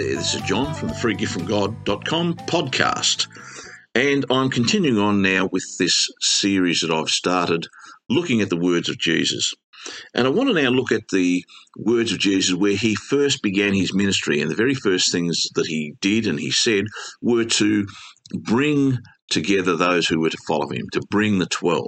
there, this is John from the freegiftfromgod.com podcast. And I'm continuing on now with this series that I've started looking at the words of Jesus. And I want to now look at the words of Jesus where he first began his ministry. And the very first things that he did and he said were to bring together those who were to follow him, to bring the 12.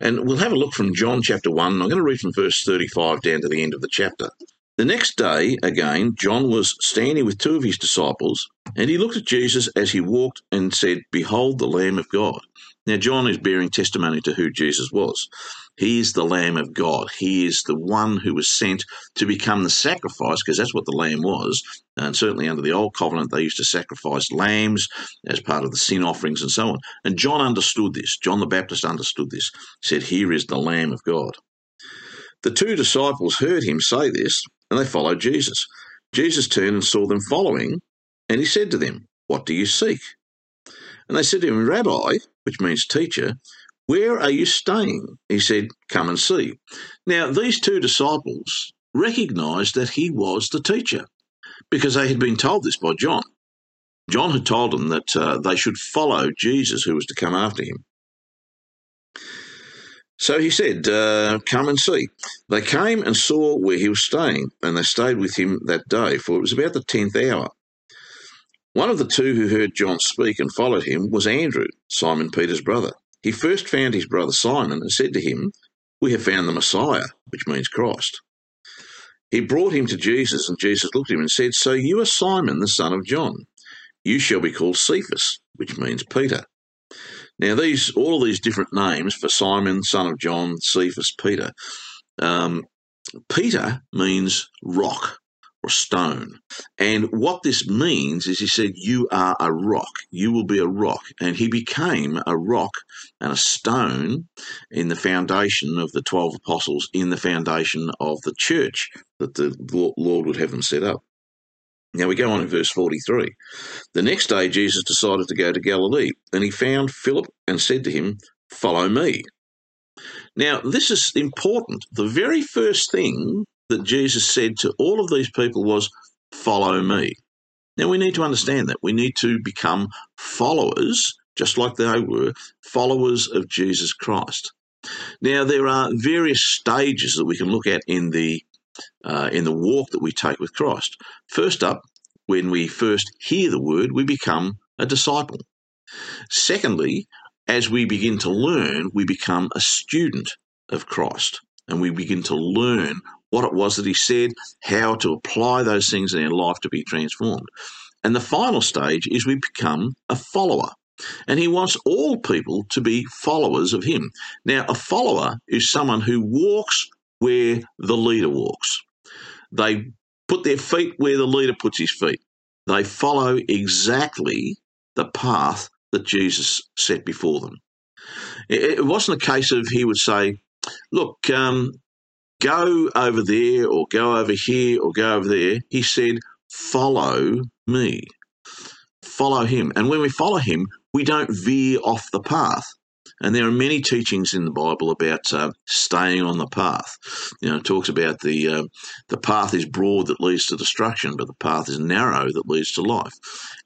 And we'll have a look from John chapter 1. I'm going to read from verse 35 down to the end of the chapter. The next day, again, John was standing with two of his disciples, and he looked at Jesus as he walked and said, Behold the Lamb of God. Now, John is bearing testimony to who Jesus was. He is the Lamb of God. He is the one who was sent to become the sacrifice, because that's what the Lamb was. And certainly under the Old Covenant, they used to sacrifice lambs as part of the sin offerings and so on. And John understood this. John the Baptist understood this. He said, Here is the Lamb of God. The two disciples heard him say this and they followed Jesus. Jesus turned and saw them following, and he said to them, What do you seek? And they said to him, Rabbi, which means teacher, where are you staying? He said, Come and see. Now, these two disciples recognized that he was the teacher because they had been told this by John. John had told them that uh, they should follow Jesus, who was to come after him. So he said, uh, Come and see. They came and saw where he was staying, and they stayed with him that day, for it was about the tenth hour. One of the two who heard John speak and followed him was Andrew, Simon Peter's brother. He first found his brother Simon and said to him, We have found the Messiah, which means Christ. He brought him to Jesus, and Jesus looked at him and said, So you are Simon, the son of John. You shall be called Cephas, which means Peter. Now, these all of these different names for Simon, son of John, Cephas, Peter. Um, Peter means rock or stone. And what this means is he said, You are a rock. You will be a rock. And he became a rock and a stone in the foundation of the 12 apostles, in the foundation of the church that the Lord would have them set up. Now we go on in verse 43. The next day, Jesus decided to go to Galilee, and he found Philip and said to him, Follow me. Now, this is important. The very first thing that Jesus said to all of these people was, Follow me. Now, we need to understand that. We need to become followers, just like they were, followers of Jesus Christ. Now, there are various stages that we can look at in the uh, in the walk that we take with Christ. First up, when we first hear the word, we become a disciple. Secondly, as we begin to learn, we become a student of Christ and we begin to learn what it was that he said, how to apply those things in our life to be transformed. And the final stage is we become a follower. And he wants all people to be followers of him. Now, a follower is someone who walks where the leader walks. They put their feet where the leader puts his feet. They follow exactly the path that Jesus set before them. It wasn't a case of he would say, Look, um, go over there or go over here or go over there. He said, Follow me. Follow him. And when we follow him, we don't veer off the path. And there are many teachings in the Bible about uh, staying on the path. You know, it talks about the uh, the path is broad that leads to destruction, but the path is narrow that leads to life.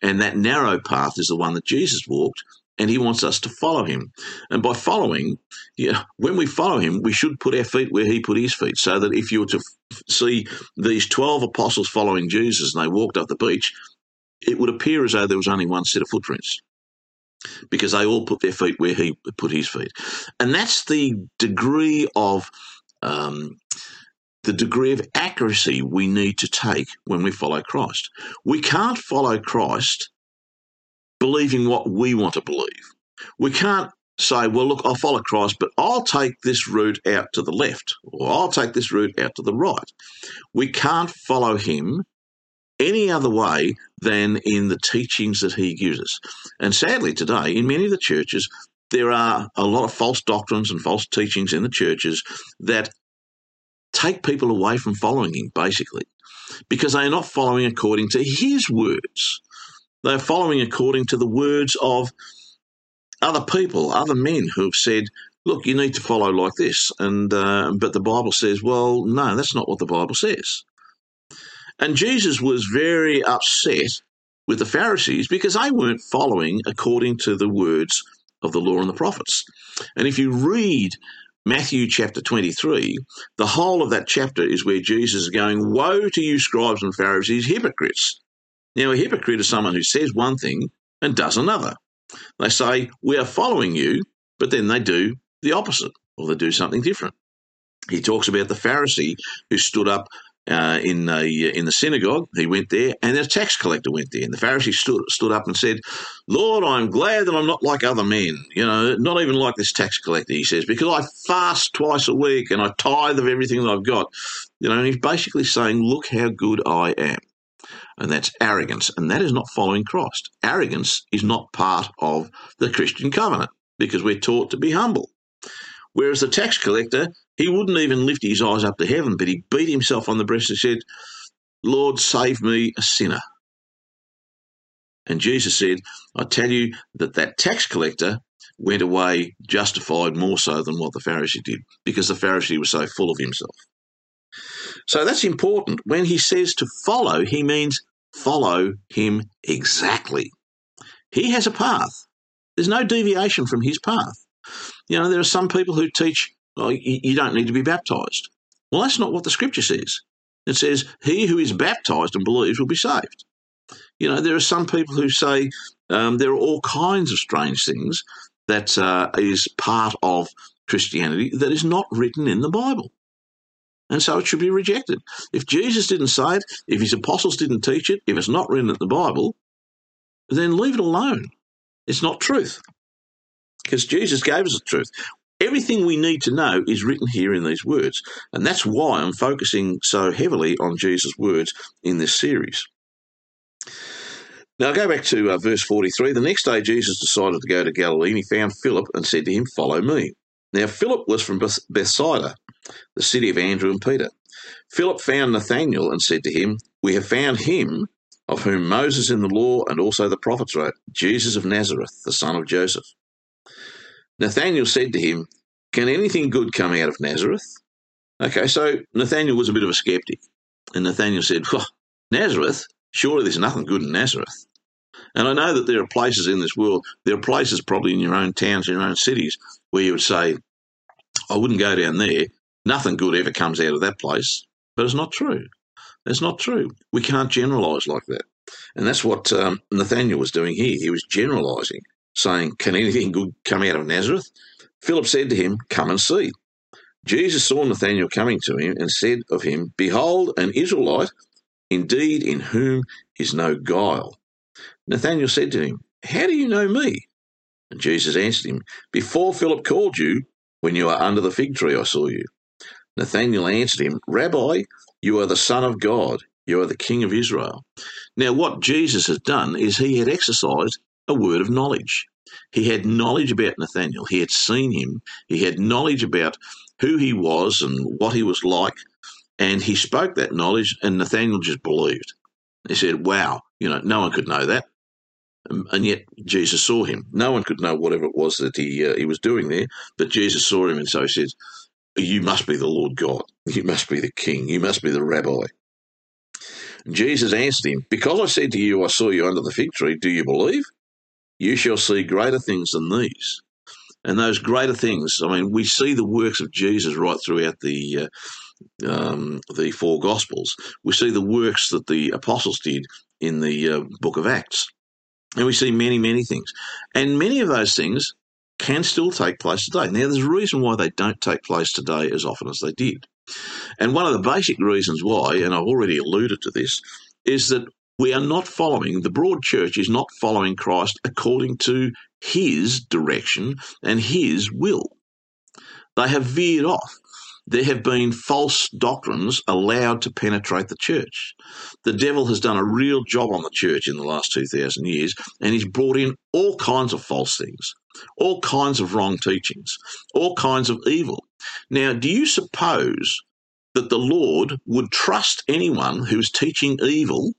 And that narrow path is the one that Jesus walked, and he wants us to follow him. And by following, yeah, when we follow him, we should put our feet where he put his feet, so that if you were to f- see these 12 apostles following Jesus and they walked up the beach, it would appear as though there was only one set of footprints because they all put their feet where he put his feet. And that's the degree of um, the degree of accuracy we need to take when we follow Christ. We can't follow Christ believing what we want to believe. We can't say, well, look, I'll follow Christ, but I'll take this route out to the left, or I'll take this route out to the right. We can't follow him any other way than in the teachings that he gives us. And sadly, today, in many of the churches, there are a lot of false doctrines and false teachings in the churches that take people away from following him, basically, because they are not following according to his words. They're following according to the words of other people, other men who have said, look, you need to follow like this. And uh, but the Bible says, well, no, that's not what the Bible says. And Jesus was very upset with the Pharisees because they weren't following according to the words of the law and the prophets. And if you read Matthew chapter 23, the whole of that chapter is where Jesus is going, Woe to you, scribes and Pharisees, hypocrites! Now, a hypocrite is someone who says one thing and does another. They say, We are following you, but then they do the opposite, or they do something different. He talks about the Pharisee who stood up uh, in a, in the synagogue. He went there, and a tax collector went there. And the Pharisee stood stood up and said, "Lord, I'm glad that I'm not like other men. You know, not even like this tax collector." He says, "Because I fast twice a week and I tithe of everything that I've got." You know, and he's basically saying, "Look how good I am." And that's arrogance, and that is not following Christ. Arrogance is not part of the Christian covenant because we're taught to be humble. Whereas the tax collector, he wouldn't even lift his eyes up to heaven, but he beat himself on the breast and said, Lord, save me, a sinner. And Jesus said, I tell you that that tax collector went away justified more so than what the Pharisee did, because the Pharisee was so full of himself. So that's important. When he says to follow, he means follow him exactly. He has a path. There's no deviation from his path. You know, there are some people who teach, oh, you don't need to be baptized. Well, that's not what the scripture says. It says, he who is baptized and believes will be saved. You know, there are some people who say um, there are all kinds of strange things that uh, is part of Christianity that is not written in the Bible. And so it should be rejected. If Jesus didn't say it, if his apostles didn't teach it, if it's not written in the Bible, then leave it alone. It's not truth because Jesus gave us the truth. Everything we need to know is written here in these words. And that's why I'm focusing so heavily on Jesus' words in this series. Now, go back to uh, verse 43. The next day, Jesus decided to go to Galilee, and he found Philip and said to him, Follow me. Now, Philip was from Bethsaida, the city of Andrew and Peter. Philip found Nathanael and said to him, We have found him of whom Moses in the law and also the prophets wrote, Jesus of Nazareth, the son of Joseph. Nathanael said to him, Can anything good come out of Nazareth? Okay, so Nathanael was a bit of a skeptic. And Nathanael said, well, Nazareth? Surely there's nothing good in Nazareth. And I know that there are places in this world, there are places probably in your own towns, in your own cities, where you would say, I wouldn't go down there. Nothing good ever comes out of that place. But it's not true. It's not true. We can't generalize like that. And that's what um, Nathaniel was doing here. He was generalizing saying, Can anything good come out of Nazareth? Philip said to him, Come and see. Jesus saw Nathanael coming to him and said of him, Behold, an Israelite, indeed in whom is no guile. Nathanael said to him, How do you know me? And Jesus answered him, Before Philip called you, when you were under the fig tree, I saw you. Nathanael answered him, Rabbi, you are the Son of God, you are the King of Israel. Now, what Jesus has done is he had exercised a word of knowledge. He had knowledge about Nathaniel. He had seen him. He had knowledge about who he was and what he was like. And he spoke that knowledge, and Nathaniel just believed. He said, Wow, you know, no one could know that. And yet Jesus saw him. No one could know whatever it was that he uh, he was doing there, but Jesus saw him, and so he says, "You must be the Lord God. You must be the King. You must be the Rabbi." Jesus answered him, "Because I said to you, I saw you under the fig tree. Do you believe?" You shall see greater things than these. And those greater things, I mean, we see the works of Jesus right throughout the uh, um, the four Gospels. We see the works that the apostles did in the uh, book of Acts. And we see many, many things. And many of those things can still take place today. Now, there's a reason why they don't take place today as often as they did. And one of the basic reasons why, and I've already alluded to this, is that we are not following, the broad church is not following Christ according to his direction and his will. They have veered off. There have been false doctrines allowed to penetrate the church. The devil has done a real job on the church in the last 2,000 years, and he's brought in all kinds of false things, all kinds of wrong teachings, all kinds of evil. Now, do you suppose that the Lord would trust anyone who's teaching evil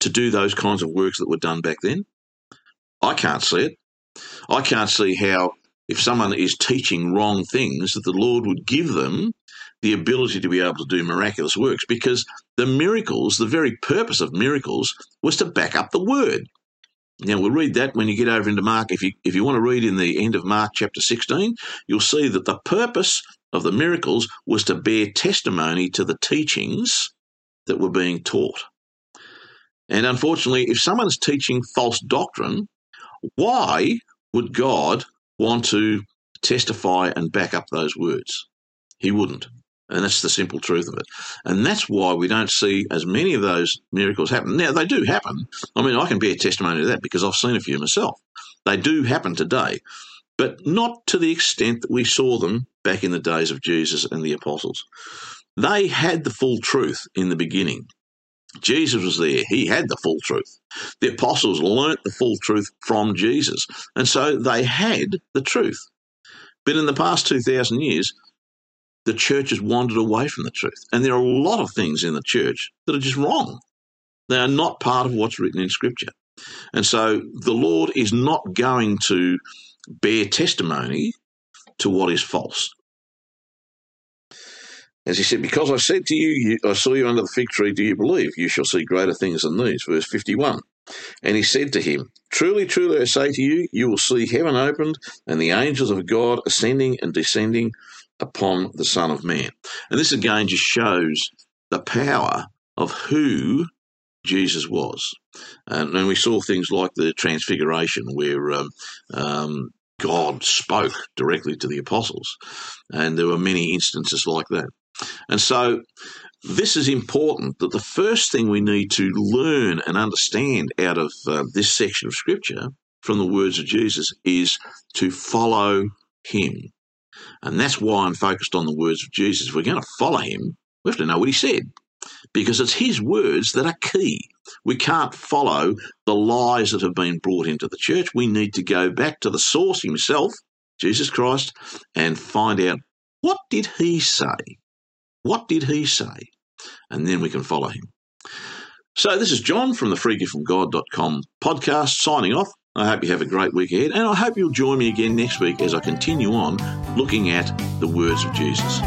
to do those kinds of works that were done back then? I can't see it. I can't see how, if someone is teaching wrong things, that the Lord would give them the ability to be able to do miraculous works because the miracles, the very purpose of miracles, was to back up the word. Now we'll read that when you get over into Mark. If you if you want to read in the end of Mark chapter 16, you'll see that the purpose of the miracles was to bear testimony to the teachings that were being taught. And unfortunately, if someone's teaching false doctrine, why would God want to testify and back up those words? He wouldn't. And that's the simple truth of it. And that's why we don't see as many of those miracles happen. Now, they do happen. I mean, I can bear testimony to that because I've seen a few myself. They do happen today, but not to the extent that we saw them back in the days of Jesus and the apostles. They had the full truth in the beginning. Jesus was there. He had the full truth. The apostles learnt the full truth from Jesus. And so they had the truth. But in the past 2,000 years, the church has wandered away from the truth. And there are a lot of things in the church that are just wrong. They are not part of what's written in Scripture. And so the Lord is not going to bear testimony to what is false. As he said, Because I said to you, I saw you under the fig tree, do you believe? You shall see greater things than these. Verse 51. And he said to him, Truly, truly, I say to you, you will see heaven opened and the angels of God ascending and descending upon the Son of Man. And this again just shows the power of who Jesus was. And, and we saw things like the Transfiguration, where um, um, God spoke directly to the apostles. And there were many instances like that. And so this is important that the first thing we need to learn and understand out of uh, this section of Scripture from the words of Jesus is to follow Him. And that's why I'm focused on the words of Jesus. If we're going to follow Him, we have to know what He said because it's His words that are key. We can't follow the lies that have been brought into the church. We need to go back to the source Himself, Jesus Christ, and find out what did He say? What did he say? And then we can follow him. So this is John from the freegiftfromgod.com podcast signing off. I hope you have a great week ahead, and I hope you'll join me again next week as I continue on looking at the words of Jesus.